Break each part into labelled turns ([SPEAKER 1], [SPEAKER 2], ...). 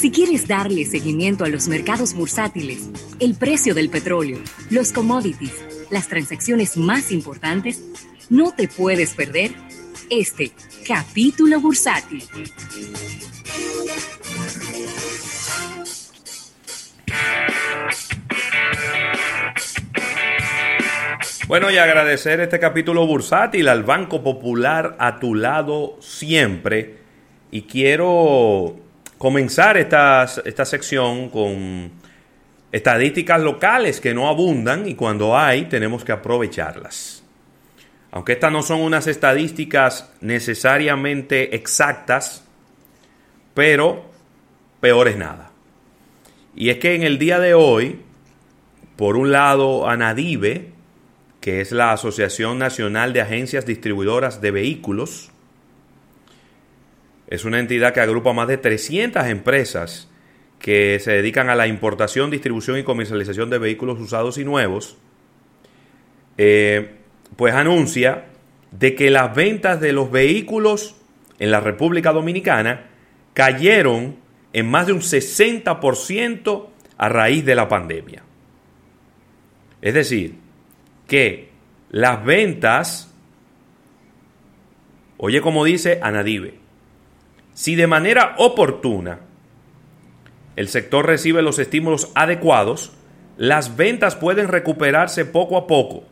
[SPEAKER 1] Si quieres darle seguimiento a los mercados bursátiles, el precio del petróleo, los commodities, las transacciones más importantes, no te puedes perder este capítulo bursátil.
[SPEAKER 2] Bueno, y agradecer este capítulo bursátil al Banco Popular a tu lado siempre. Y quiero comenzar esta, esta sección con estadísticas locales que no abundan y cuando hay tenemos que aprovecharlas. Aunque estas no son unas estadísticas necesariamente exactas, pero peor es nada. Y es que en el día de hoy, por un lado, Anadive, que es la Asociación Nacional de Agencias Distribuidoras de Vehículos. Es una entidad que agrupa más de 300 empresas que se dedican a la importación, distribución y comercialización de vehículos usados y nuevos. Eh, pues anuncia de que las ventas de los vehículos en la República Dominicana cayeron en más de un 60% a raíz de la pandemia. Es decir, que las ventas, oye como dice Anadive, si de manera oportuna el sector recibe los estímulos adecuados, las ventas pueden recuperarse poco a poco.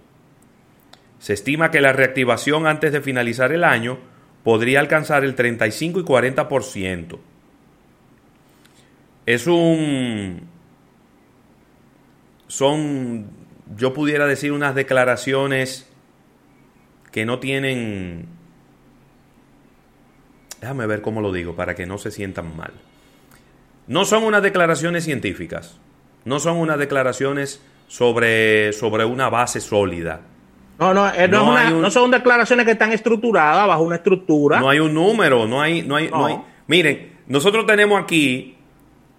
[SPEAKER 2] Se estima que la reactivación antes de finalizar el año podría alcanzar el 35 y 40%. Es un... Son yo pudiera decir unas declaraciones que no tienen... Déjame ver cómo lo digo para que no se sientan mal. No son unas declaraciones científicas, no son unas declaraciones sobre, sobre una base sólida.
[SPEAKER 3] No, no, eh, no, son declaraciones que están estructuradas bajo una estructura.
[SPEAKER 2] No hay un número, no hay, no hay, no. hay. Miren, nosotros tenemos aquí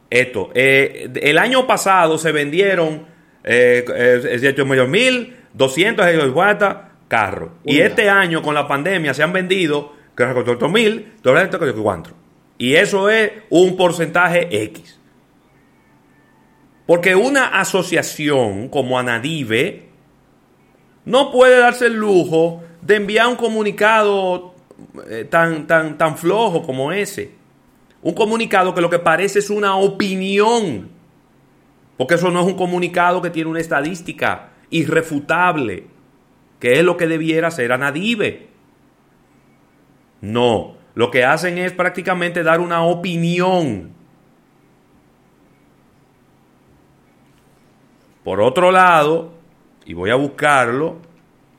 [SPEAKER 2] esto. Eh, el año pasado se vendieron eh, eh, mil, 250 carros. Y este año con la pandemia se han vendido mil, Y eso es un porcentaje X. Porque una asociación como Anadive no puede darse el lujo de enviar un comunicado eh, tan, tan, tan flojo como ese. Un comunicado que lo que parece es una opinión porque eso no es un comunicado que tiene una estadística irrefutable, que es lo que debiera ser Anadive. No, lo que hacen es prácticamente dar una opinión. Por otro lado, y voy a buscarlo,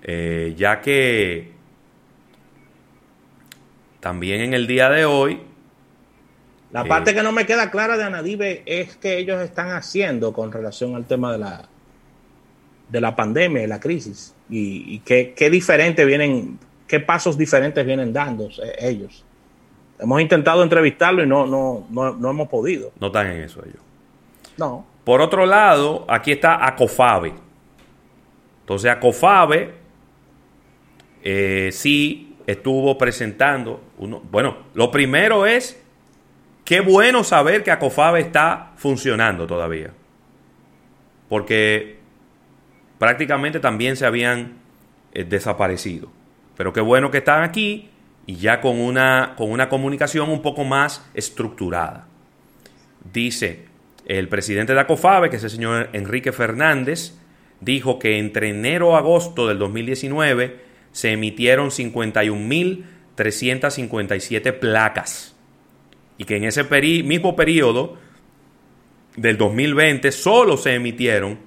[SPEAKER 2] eh, ya que también en el día de hoy
[SPEAKER 3] la parte que no me queda clara de Anadive es que ellos están haciendo con relación al tema de la, de la pandemia, de la crisis, y, qué, diferente vienen, qué pasos diferentes vienen dando ellos. Hemos intentado entrevistarlo y no, no, no, hemos podido.
[SPEAKER 2] No están en eso ellos.
[SPEAKER 3] No.
[SPEAKER 2] Por otro lado, aquí está Acofabe. Entonces, Acofabe eh, sí estuvo presentando. Uno, bueno, lo primero es Qué bueno saber que Acofabe está funcionando todavía. Porque prácticamente también se habían eh, desaparecido. Pero qué bueno que están aquí y ya con una, con una comunicación un poco más estructurada. Dice el presidente de Acofabe, que es el señor Enrique Fernández, dijo que entre enero y agosto del 2019 se emitieron 51.357 placas y que en ese mismo periodo del 2020 solo se emitieron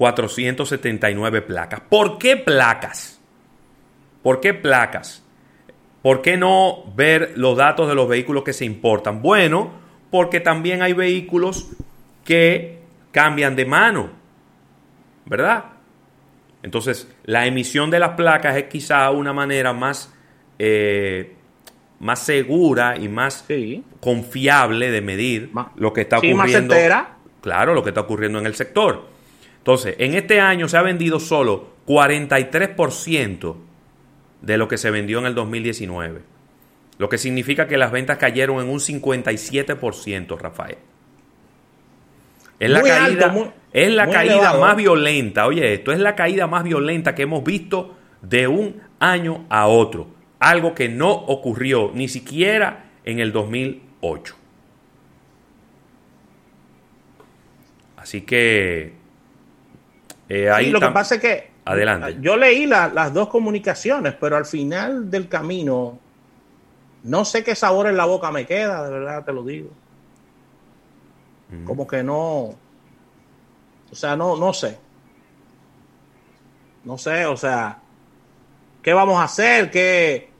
[SPEAKER 2] 29.479 placas. ¿Por qué placas? ¿Por qué placas? ¿Por qué no ver los datos de los vehículos que se importan? Bueno, porque también hay vehículos que cambian de mano, ¿verdad? Entonces, la emisión de las placas es quizá una manera más eh, más segura y más confiable de medir lo que está ocurriendo. claro, lo que está ocurriendo en el sector. Entonces, en este año se ha vendido solo 43% de lo que se vendió en el 2019. Lo que significa que las ventas cayeron en un 57%, Rafael. Es la caída, es la caída más violenta. Oye, esto es la caída más violenta que hemos visto de un año a otro. Algo que no ocurrió ni siquiera en el 2008. Así que
[SPEAKER 3] eh, ahí lo que pasa es que
[SPEAKER 2] adelante.
[SPEAKER 3] Yo leí las dos comunicaciones, pero al final del camino no sé qué sabor en la boca me queda, de verdad te lo digo. Como que no. O sea, no, no sé. No sé, o sea, ¿qué vamos a hacer? ¿Qué,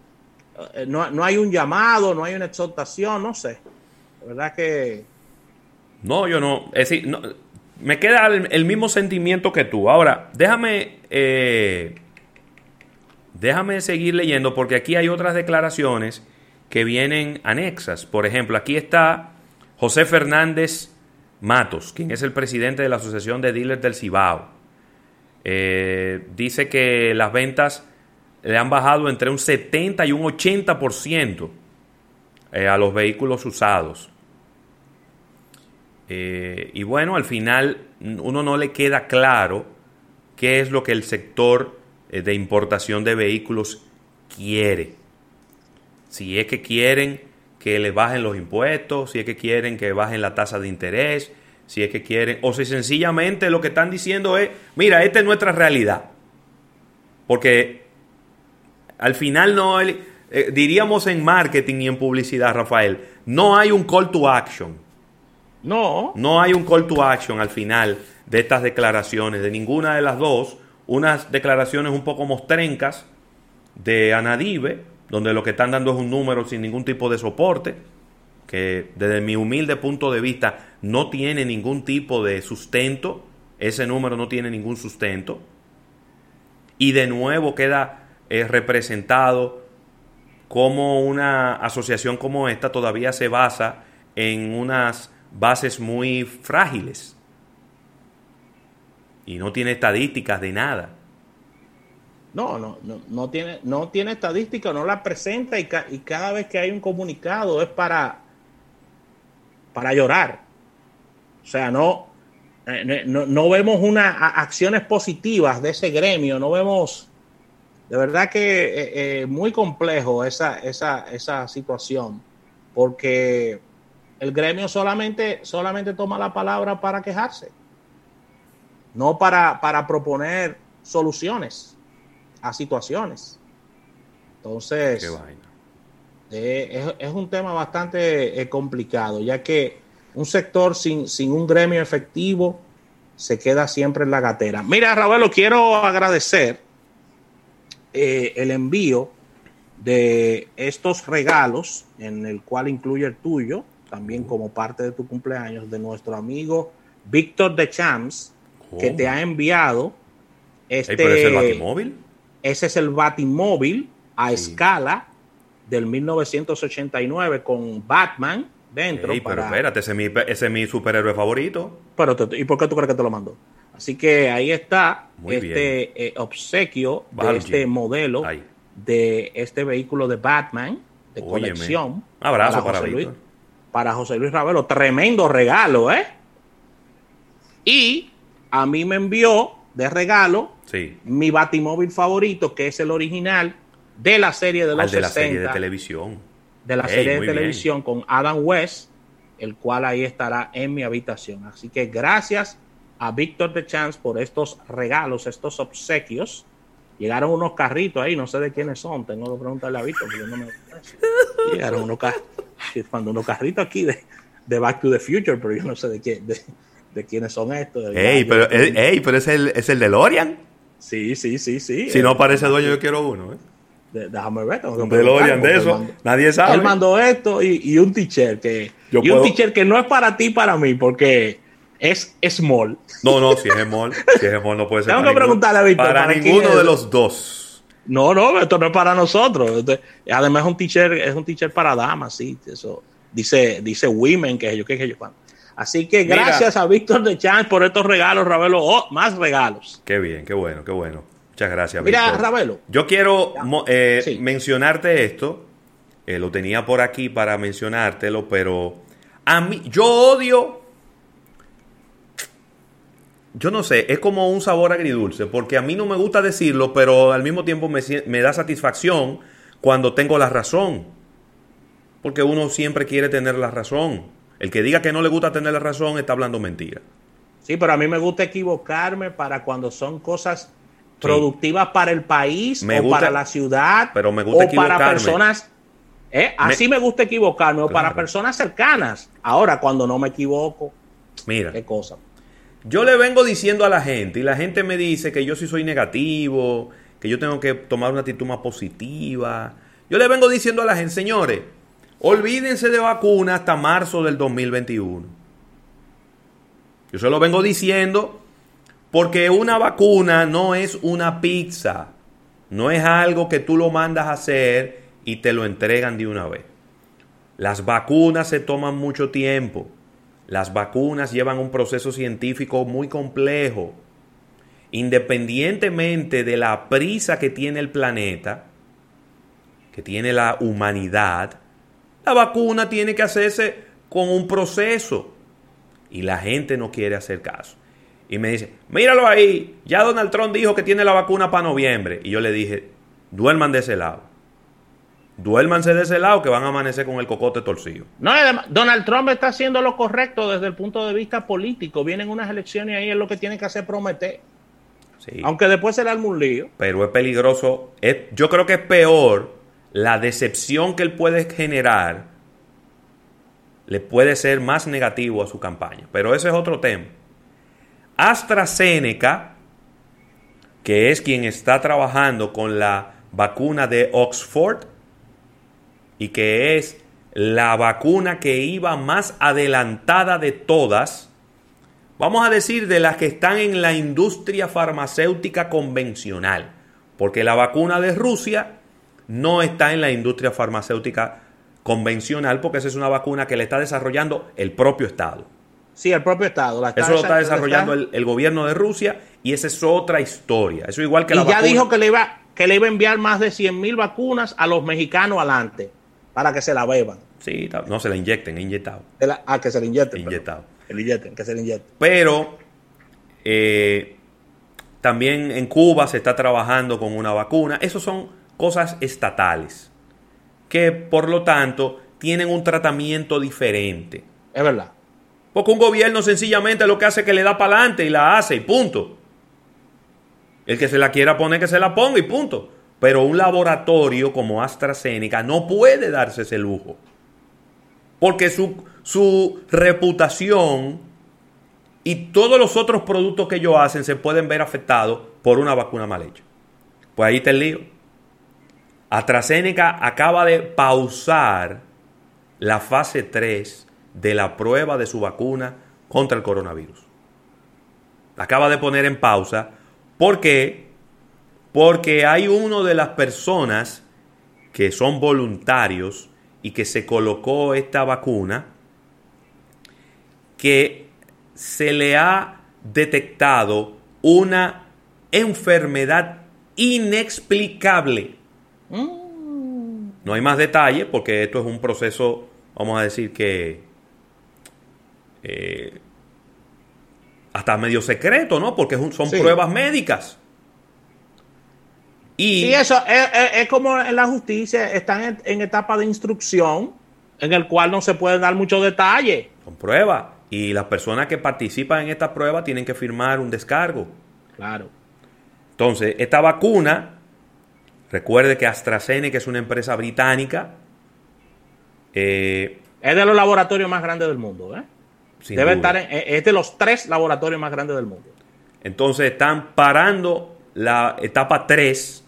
[SPEAKER 3] eh, no, hay un llamado, no hay una exhortación, no sé. La verdad que...
[SPEAKER 2] No, yo no. Es decir, me queda el, mismo sentimiento que tú. Ahora, déjame... Eh, déjame seguir leyendo porque aquí hay otras declaraciones que vienen anexas. Por ejemplo, aquí está José Fernández Matos, quien es el presidente de la Asociación de Dealers del Cibao. Eh, dice que las ventas le han bajado entre un 70 y un 80% eh, a los vehículos usados. Eh, y bueno, al final uno no le queda claro qué es lo que el sector de importación de vehículos quiere. Si es que quieren que le bajen los impuestos, si es que quieren que bajen la tasa de interés, si es que quieren, o si sencillamente lo que están diciendo es, mira, esta es nuestra realidad. Porque al final no, eh, diríamos en marketing y en publicidad, Rafael, no hay un call to action.
[SPEAKER 3] No.
[SPEAKER 2] No hay un call to action al final de estas declaraciones, de ninguna de las dos. Unas declaraciones un poco mostrencas de Anadive, donde lo que están dando es un número sin ningún tipo de soporte, que desde mi humilde punto de vista no tiene ningún tipo de sustento, ese número no tiene ningún sustento, y de nuevo queda eh, representado como una asociación como esta todavía se basa en unas bases muy frágiles y no tiene estadísticas de nada.
[SPEAKER 3] No, no, no, no tiene, no tiene estadística, no la presenta y, y, cada vez que hay un comunicado es para, para llorar. O sea, no, eh, no, no vemos unas acciones positivas de ese gremio, no vemos, de verdad que eh, eh, muy complejo esa, esa, esa situación, porque el gremio solamente, solamente toma la palabra para quejarse, no para, para proponer soluciones a situaciones. Entonces, eh, es, un tema bastante eh, complicado, ya que un sector sin, sin un gremio efectivo se queda siempre en la gatera. Mira, Ravelo, quiero agradecer eh, el envío de estos regalos, en el cual incluye el tuyo, también como parte de tu cumpleaños, de nuestro amigo Víctor de Champs, que te ha enviado este. Ese es el Batimóvil a escala del 1989 con Batman dentro.
[SPEAKER 2] pero espérate, ese es, mi, superhéroe favorito.
[SPEAKER 3] Pero ¿Y por qué tú crees que te lo mandó? Así que ahí está este eh, obsequio de este modelo de este vehículo de Batman de colección.
[SPEAKER 2] Abrazo para, José Luis,
[SPEAKER 3] para José Luis Ravelo. Tremendo regalo, ¿eh? Y a mí me envió de regalo mi batimóvil favorito, que es el original de la serie de los
[SPEAKER 2] de la serie de televisión.
[SPEAKER 3] De la serie de televisión con Adam West, el cual ahí estará en mi habitación. Así que gracias a Víctor de Chance por estos regalos, estos obsequios. Llegaron unos carritos ahí, no sé de quiénes son, tengo que preguntarle a Víctor, porque no me Llegaron unos, cuando unos carritos aquí de, de, Back to the Future, pero yo no sé de, qué, de, quiénes son estos.
[SPEAKER 2] Ey, pero, ey, pero es el, es el de Lorian.
[SPEAKER 3] Sí, sí, sí, sí.
[SPEAKER 2] Si no parece dueño, yo quiero uno. ¿eh?
[SPEAKER 3] déjame ver. Tengo
[SPEAKER 2] que de eso. Nadie sabe.
[SPEAKER 3] Él mandó esto y, un teacher que. y un teacher que no es para ti, para mí, porque es small.
[SPEAKER 2] No, no, si es small, si es small no puede ser.
[SPEAKER 3] Tengo que preguntarle a Víctor.
[SPEAKER 2] Para, ninguno de los dos.
[SPEAKER 3] No, no, esto no es para nosotros. además es un teacher, es un teacher para damas, sí. Eso dice, dice women, que yo, que yo, Así que gracias a Víctor de Chance por estos regalos, Ravelo. Oh, más regalos.
[SPEAKER 2] Qué bien, qué bueno, qué bueno. Muchas gracias.
[SPEAKER 3] Mira, Ravelo.
[SPEAKER 2] Yo quiero eh, mencionarte esto. eh, lo tenía por aquí para mencionártelo, pero a mí, yo odio, yo no sé, es como un sabor agridulce, porque a mí no me gusta decirlo, pero al mismo tiempo me, me da satisfacción cuando tengo la razón, porque uno siempre quiere tener la razón. El que diga que no le gusta tener la razón está hablando mentira.
[SPEAKER 3] Sí, pero a mí me gusta equivocarme para cuando son cosas productivas para el país o para la ciudad
[SPEAKER 2] pero me gusta
[SPEAKER 3] o para personas. ¿eh? Así me, gusta equivocarme o para personas cercanas. Ahora, cuando no me equivoco,
[SPEAKER 2] mira,
[SPEAKER 3] qué cosa.
[SPEAKER 2] Yo le vengo diciendo a la gente y la gente me dice que yo sí soy negativo, que yo tengo que tomar una actitud más positiva. Yo le vengo diciendo a la gente, señores, olvídense de vacunas hasta marzo del 2021. Yo se lo vengo diciendo porque una vacuna no es una pizza, no es algo que tú lo mandas a hacer y te lo entregan de una vez. Las vacunas se toman mucho tiempo. Las vacunas llevan un proceso científico muy complejo. Independientemente de la prisa que tiene el planeta, que tiene la humanidad, la vacuna tiene que hacerse con un proceso. Y la gente no quiere hacer caso y me dice, míralo ahí, ya Donald Trump dijo que tiene la vacuna para noviembre. Y yo le dije, duerman de ese lado. Duérmanse de ese lado que van a amanecer con el cocote torcido.
[SPEAKER 3] No, Donald Trump está haciendo lo correcto desde el punto de vista político. Vienen unas elecciones y ahí es lo que tiene que hacer prometer. Sí. Aunque después se le arma un lío.
[SPEAKER 2] Pero es peligroso. yo creo que es peor la decepción que él puede generar. Le puede ser más negativo a su campaña. Pero ese es otro tema. AstraZeneca, que es quien está trabajando con la vacuna de Oxford y que es la vacuna que iba más adelantada de todas, vamos a decir de las que están en la industria farmacéutica convencional, porque la vacuna de Rusia no está en la industria farmacéutica convencional, porque esa es una vacuna que le está desarrollando el propio Estado.
[SPEAKER 3] Sí, el propio Estado.
[SPEAKER 2] Eso lo está desarrollando el, gobierno de Rusia y esa es otra historia. Eso igual que
[SPEAKER 3] y ya dijo que le, iba, que le iba a enviar más de 100 mil vacunas a los mexicanos adelante para que se la beban.
[SPEAKER 2] Sí, no se la inyecten, inyectado.
[SPEAKER 3] ah, que se la inyecten.
[SPEAKER 2] Inyectado.
[SPEAKER 3] Que inyecten, que se la inyecten.
[SPEAKER 2] Pero eh, también en Cuba se está trabajando con una vacuna. Esas son cosas estatales que por lo tanto tienen un tratamiento diferente.
[SPEAKER 3] Es verdad.
[SPEAKER 2] Porque un gobierno sencillamente lo que hace es que le da para adelante y la hace y punto. El que se la quiera poner, que se la ponga y punto. Pero un laboratorio como AstraZeneca no puede darse ese lujo. Porque su, su reputación y todos los otros productos que ellos hacen se pueden ver afectados por una vacuna mal hecha. Pues ahí está el lío. AstraZeneca acaba de pausar la fase 3 de la prueba de su vacuna contra el coronavirus. Acaba de poner en pausa. ¿Por qué? Porque hay uno de las personas que son voluntarios y que se colocó esta vacuna que se le ha detectado una enfermedad inexplicable. No hay más detalle porque esto es un proceso, vamos a decir que eh, hasta medio secreto, ¿no? Porque son pruebas médicas.
[SPEAKER 3] Y eso es, como en la justicia, están en, etapa de instrucción, en el cual no se pueden dar muchos detalles.
[SPEAKER 2] Son pruebas. Y las personas que participan en esta prueba tienen que firmar un descargo.
[SPEAKER 3] Claro.
[SPEAKER 2] Entonces, esta vacuna, recuerde que AstraZeneca es una empresa británica.
[SPEAKER 3] Eh, es de los laboratorios más grandes del mundo, ¿eh? Debe estar en, es de los tres laboratorios más grandes del mundo.
[SPEAKER 2] Entonces están parando la etapa 3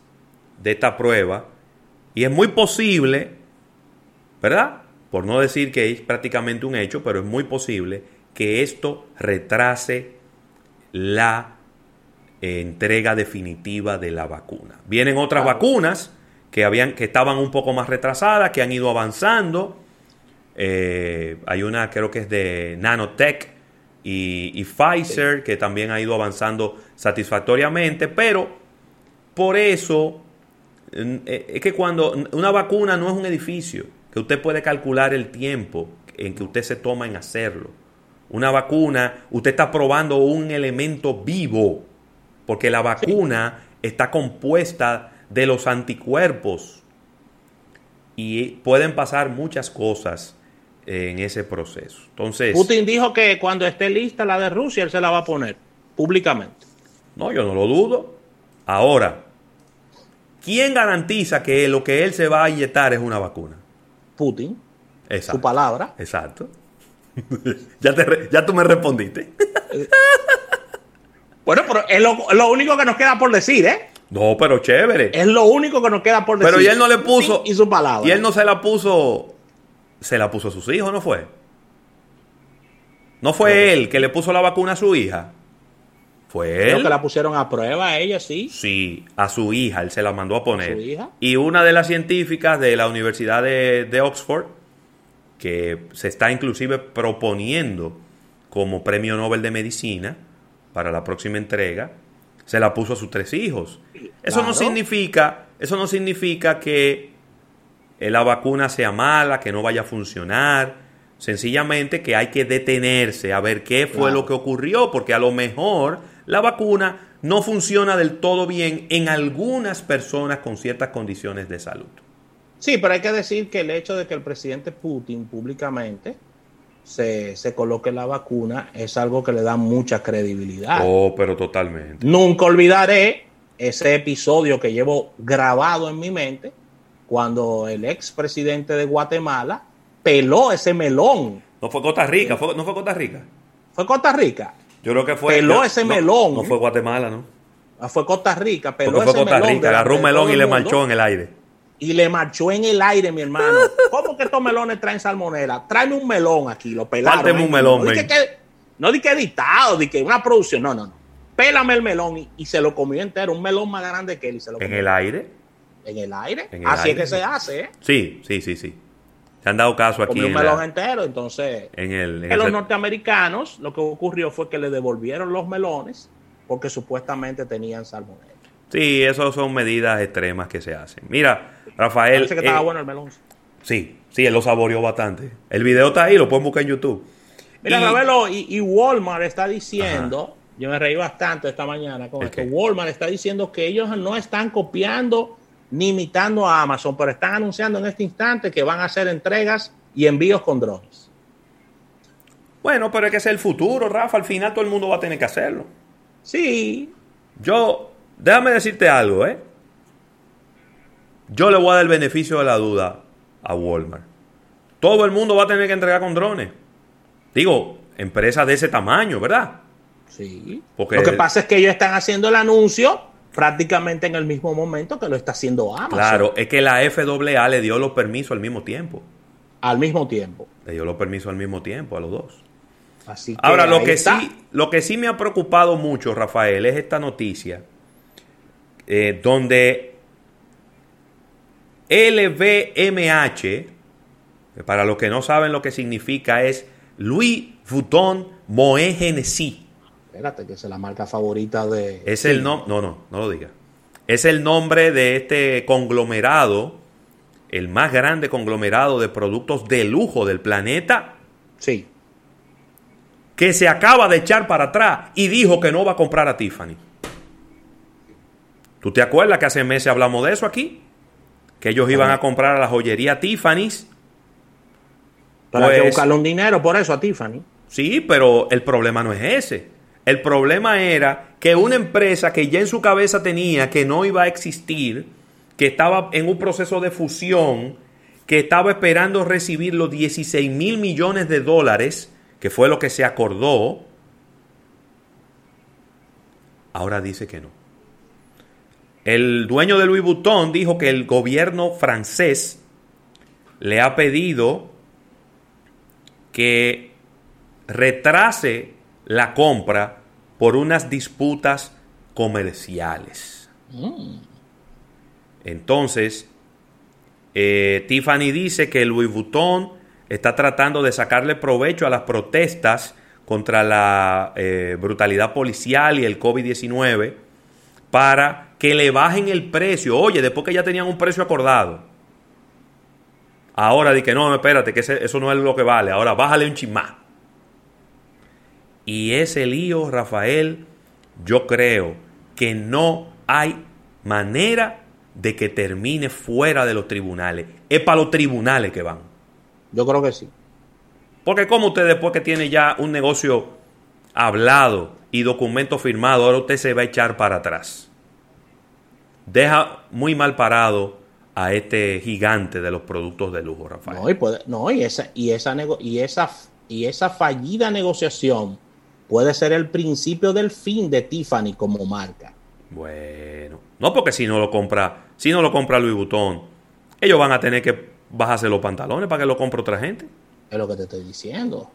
[SPEAKER 2] de esta prueba y es muy posible, ¿verdad? Por no decir que es prácticamente un hecho, pero es muy posible que esto retrase la entrega definitiva de la vacuna. Vienen otras vacunas que, habían, que estaban un poco más retrasadas, que han ido avanzando eh, hay una, creo que es de Nanotech y, Pfizer, que también ha ido avanzando satisfactoriamente, pero por eso eh, es que cuando una vacuna no es un edificio, que usted puede calcular el tiempo en que usted se toma en hacerlo. Una vacuna, usted está probando un elemento vivo, porque la vacuna está compuesta de los anticuerpos y pueden pasar muchas cosas en ese proceso. Entonces,
[SPEAKER 3] Putin dijo que cuando esté lista la de Rusia, él se la va a poner públicamente.
[SPEAKER 2] No, yo no lo dudo. Ahora, ¿quién garantiza que lo que él se va a inyectar es una vacuna?
[SPEAKER 3] Putin.
[SPEAKER 2] Exacto.
[SPEAKER 3] Su palabra.
[SPEAKER 2] Exacto. ya, te, ya tú me respondiste.
[SPEAKER 3] bueno, pero es lo, lo, único que nos queda por decir, ¿eh?
[SPEAKER 2] No, pero chévere.
[SPEAKER 3] Es lo único que nos queda por decir.
[SPEAKER 2] Pero y él no le puso.
[SPEAKER 3] Y su palabra.
[SPEAKER 2] Y él no se la puso. Se la puso a sus hijos, ¿no fue? ¿No fue él que le puso la vacuna a su hija? Fue él.
[SPEAKER 3] Creo que la pusieron a prueba a ella, sí.
[SPEAKER 2] Sí, a su hija, él se la mandó a poner. ¿A su hija? Y una de las científicas de la Universidad de, de Oxford, que se está inclusive proponiendo como premio Nobel de Medicina para la próxima entrega, se la puso a sus tres hijos. Eso claro. no significa, eso no significa que la vacuna sea mala, que no vaya a funcionar. Sencillamente que hay que detenerse a ver qué fue claro. lo que ocurrió, porque a lo mejor la vacuna no funciona del todo bien en algunas personas con ciertas condiciones de salud.
[SPEAKER 3] Sí, pero hay que decir que el hecho de que el presidente Putin públicamente se, se, coloque la vacuna es algo que le da mucha credibilidad.
[SPEAKER 2] Oh, pero totalmente.
[SPEAKER 3] Nunca olvidaré ese episodio que llevo grabado en mi mente cuando el expresidente de Guatemala peló ese melón.
[SPEAKER 2] No fue Costa Rica, fue, no fue Costa Rica.
[SPEAKER 3] Fue Costa Rica.
[SPEAKER 2] Yo creo que fue.
[SPEAKER 3] Peló ese
[SPEAKER 2] no,
[SPEAKER 3] melón.
[SPEAKER 2] No fue Guatemala, ¿no?
[SPEAKER 3] Ah, fue Costa Rica, peló
[SPEAKER 2] Porque fue
[SPEAKER 3] ese
[SPEAKER 2] Costa
[SPEAKER 3] melón
[SPEAKER 2] Rica, agarró un melón y le marchó en el aire.
[SPEAKER 3] Y le marchó en el aire, mi hermano. ¿Cómo que estos melones traen salmonela? Tráeme un melón aquí, lo pelaron.
[SPEAKER 2] Párteme un melón,
[SPEAKER 3] no, di que, no di que editado, di que una producción. No, no, no. Pélame el melón y, y, se lo comió entero. Un melón más grande que él y se lo
[SPEAKER 2] ¿En
[SPEAKER 3] comió.
[SPEAKER 2] el aire?
[SPEAKER 3] En el aire.
[SPEAKER 2] En el
[SPEAKER 3] Así
[SPEAKER 2] aire,
[SPEAKER 3] es que se hace, ¿eh?
[SPEAKER 2] Sí, sí, sí, sí. Se han dado caso aquí.
[SPEAKER 3] Comió un
[SPEAKER 2] en
[SPEAKER 3] melón
[SPEAKER 2] la-
[SPEAKER 3] entero. Entonces,
[SPEAKER 2] en el, en el-
[SPEAKER 3] los norteamericanos, lo que ocurrió fue que le devolvieron los melones porque supuestamente tenían salmonela.
[SPEAKER 2] Sí, esas son medidas extremas que se hacen. Mira, Rafael.
[SPEAKER 3] Parece que estaba
[SPEAKER 2] eh,
[SPEAKER 3] bueno el melón.
[SPEAKER 2] Sí, sí, él lo saboreó bastante. El video está ahí, lo pueden buscar en YouTube.
[SPEAKER 3] Mira,
[SPEAKER 2] Y-
[SPEAKER 3] Ravelo, y, y Walmart está diciendo, yo me reí bastante esta mañana con
[SPEAKER 2] ¿El
[SPEAKER 3] esto,
[SPEAKER 2] qué?
[SPEAKER 3] Walmart está diciendo que ellos no están copiando ni imitando a Amazon, pero están anunciando en este instante que van a hacer entregas y envíos con drones.
[SPEAKER 2] Bueno, pero es que es el futuro, Rafa. Al final todo el mundo va a tener que hacerlo.
[SPEAKER 3] Sí,
[SPEAKER 2] Yo, déjame decirte algo, ¿eh? Yo le voy a dar el beneficio de la duda a Walmart. Todo el mundo va a tener que entregar con drones. Digo, empresas de ese tamaño, ¿verdad?
[SPEAKER 3] sí.
[SPEAKER 2] Porque-
[SPEAKER 3] Lo que pasa es que ellos están haciendo el anuncio prácticamente en el mismo momento que lo está haciendo Amazon.
[SPEAKER 2] Claro, es que la FAA le dio los permisos al mismo tiempo.
[SPEAKER 3] Al mismo tiempo.
[SPEAKER 2] Le dio los permisos al mismo tiempo a los dos.
[SPEAKER 3] Así que
[SPEAKER 2] Ahora, lo que,
[SPEAKER 3] está.
[SPEAKER 2] sí, lo que sí me ha preocupado mucho, Rafael, es esta noticia eh, donde LVMH, para los que no saben lo que significa, es Louis Vuitton Hennessy.
[SPEAKER 3] Espérate, que es la marca favorita de...
[SPEAKER 2] Es el nombre, no, no, no lo diga. Es el nombre de este conglomerado, el más grande conglomerado de productos de lujo del planeta,
[SPEAKER 3] Sí.
[SPEAKER 2] que se acaba de echar para atrás y dijo que no va a comprar a Tiffany. ¿Tú te acuerdas que hace meses hablamos de eso aquí? Que ellos iban a comprar a la joyería Tiffany's.
[SPEAKER 3] Hay que
[SPEAKER 2] Pues-
[SPEAKER 3] buscarle un dinero por eso a Tiffany.
[SPEAKER 2] Sí, pero el problema no es ese. El problema era que una empresa que ya en su cabeza tenía que no iba a existir, que estaba en un proceso de fusión, que estaba esperando recibir los 16 mil millones de dólares, que fue lo que se acordó, ahora dice que no. El dueño de Louis Vuitton dijo que el gobierno francés le ha pedido que retrase la compra por unas disputas comerciales. Entonces, eh, Tiffany dice que Louis Vuitton está tratando de sacarle provecho a las protestas contra la eh, brutalidad policial y el COVID-19 para que le bajen el precio. Oye, después que ya tenían un precio acordado. Ahora di que no, espérate, que eso no es lo que vale. Ahora bájale un chismá. Y ese lío, Rafael, yo creo que no hay manera de que termine fuera de los tribunales. Es para los tribunales que van.
[SPEAKER 3] Yo creo que sí.
[SPEAKER 2] Porque como usted después que tiene ya un negocio hablado y documento firmado, ahora usted se va a echar para atrás. Deja muy mal parado a este gigante de los productos de lujo, Rafael.
[SPEAKER 3] No, y, no, y esa, y esa, y esa, y esa fallida negociación puede ser el principio del fin de Tiffany como marca.
[SPEAKER 2] Bueno, no porque si no lo compra, si no lo compra Louis Vuitton, ellos van a tener que bajarse los pantalones para que lo compre otra gente.
[SPEAKER 3] Es lo que te estoy diciendo.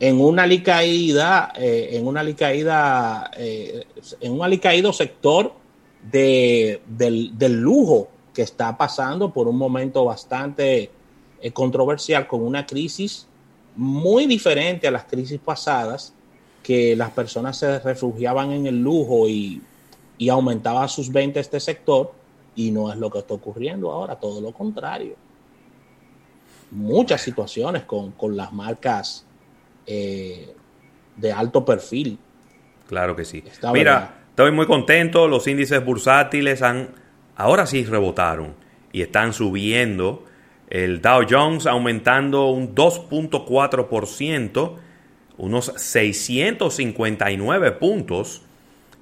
[SPEAKER 3] En una alicaída, eh, en una alicaída, eh, en un alicaído sector de, del, lujo que está pasando por un momento bastante eh, controversial con una crisis muy diferente a las crisis pasadas, que las personas se refugiaban en el lujo y, y aumentaba sus ventas este sector, y no es lo que está ocurriendo ahora, todo lo contrario. Muchas situaciones con, las marcas eh, de alto perfil.
[SPEAKER 2] Claro que sí. Mira, estoy muy contento, los índices bursátiles han, ahora sí rebotaron y están subiendo. El Dow Jones aumentando un 2.4%, unos 659 puntos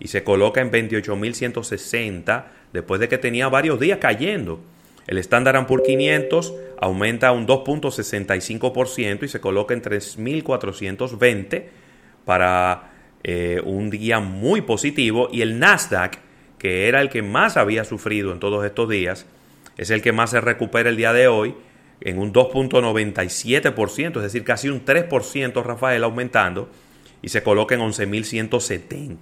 [SPEAKER 2] y se coloca en 28.160 después de que tenía varios días cayendo. El Standard Poor's 500 aumenta un 2.65% y se coloca en 3.420 para eh, un día muy positivo. Y el Nasdaq, que era el que más había sufrido en todos estos días, es el que más se recupera el día de hoy en un 2.97%, es decir, casi un 3%, Rafael, aumentando, y se coloca en 11.170.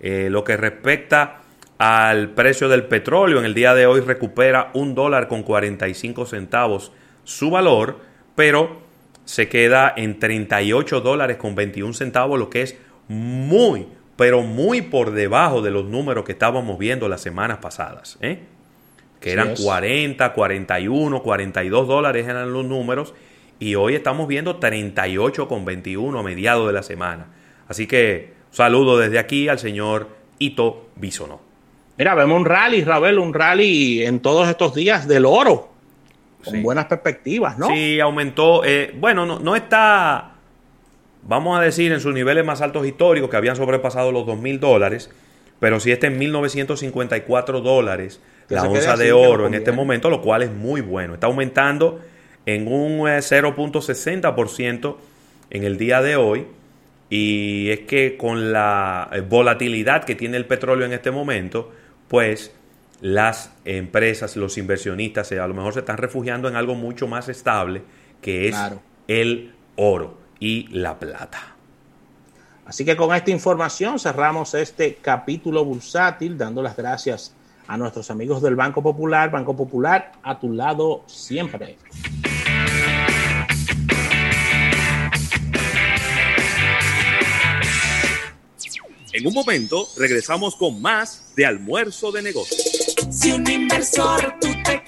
[SPEAKER 2] Eh, lo que respecta al precio del petróleo, en el día de hoy recupera un dólar con 45 centavos su valor, pero se queda en 38 dólares con 21 centavos, lo que es muy, pero muy por debajo de los números que estábamos viendo las semanas pasadas, ¿eh? Que eran 40, 41, 42 dólares eran los números, y hoy estamos viendo 38 con 21 a mediados de la semana. Así que Saludo desde aquí al señor Ito Bisono.
[SPEAKER 3] Mira, vemos un rally, Rabel, un rally en todos estos días del oro. Con buenas perspectivas, ¿no?
[SPEAKER 2] Sí, aumentó. Eh, bueno, no, está, vamos a decir, en sus niveles más altos históricos, que habían sobrepasado los 2 mil dólares, pero sí está en 1.954 dólares la onza de oro en este momento, lo cual es muy bueno. Está aumentando en un 0.60% eh, en el día de hoy y es que con la eh, volatilidad que tiene el petróleo en este momento, pues las empresas, los inversionistas, eh, a lo mejor se están refugiando en algo mucho más estable, que es el oro y la plata.
[SPEAKER 3] Así que con esta información cerramos este capítulo bursátil, dando las gracias a nuestros amigos del Banco Popular. Banco Popular, a tu lado siempre.
[SPEAKER 2] En un momento regresamos con más de almuerzo de negocios.
[SPEAKER 4] Si un inversor tú te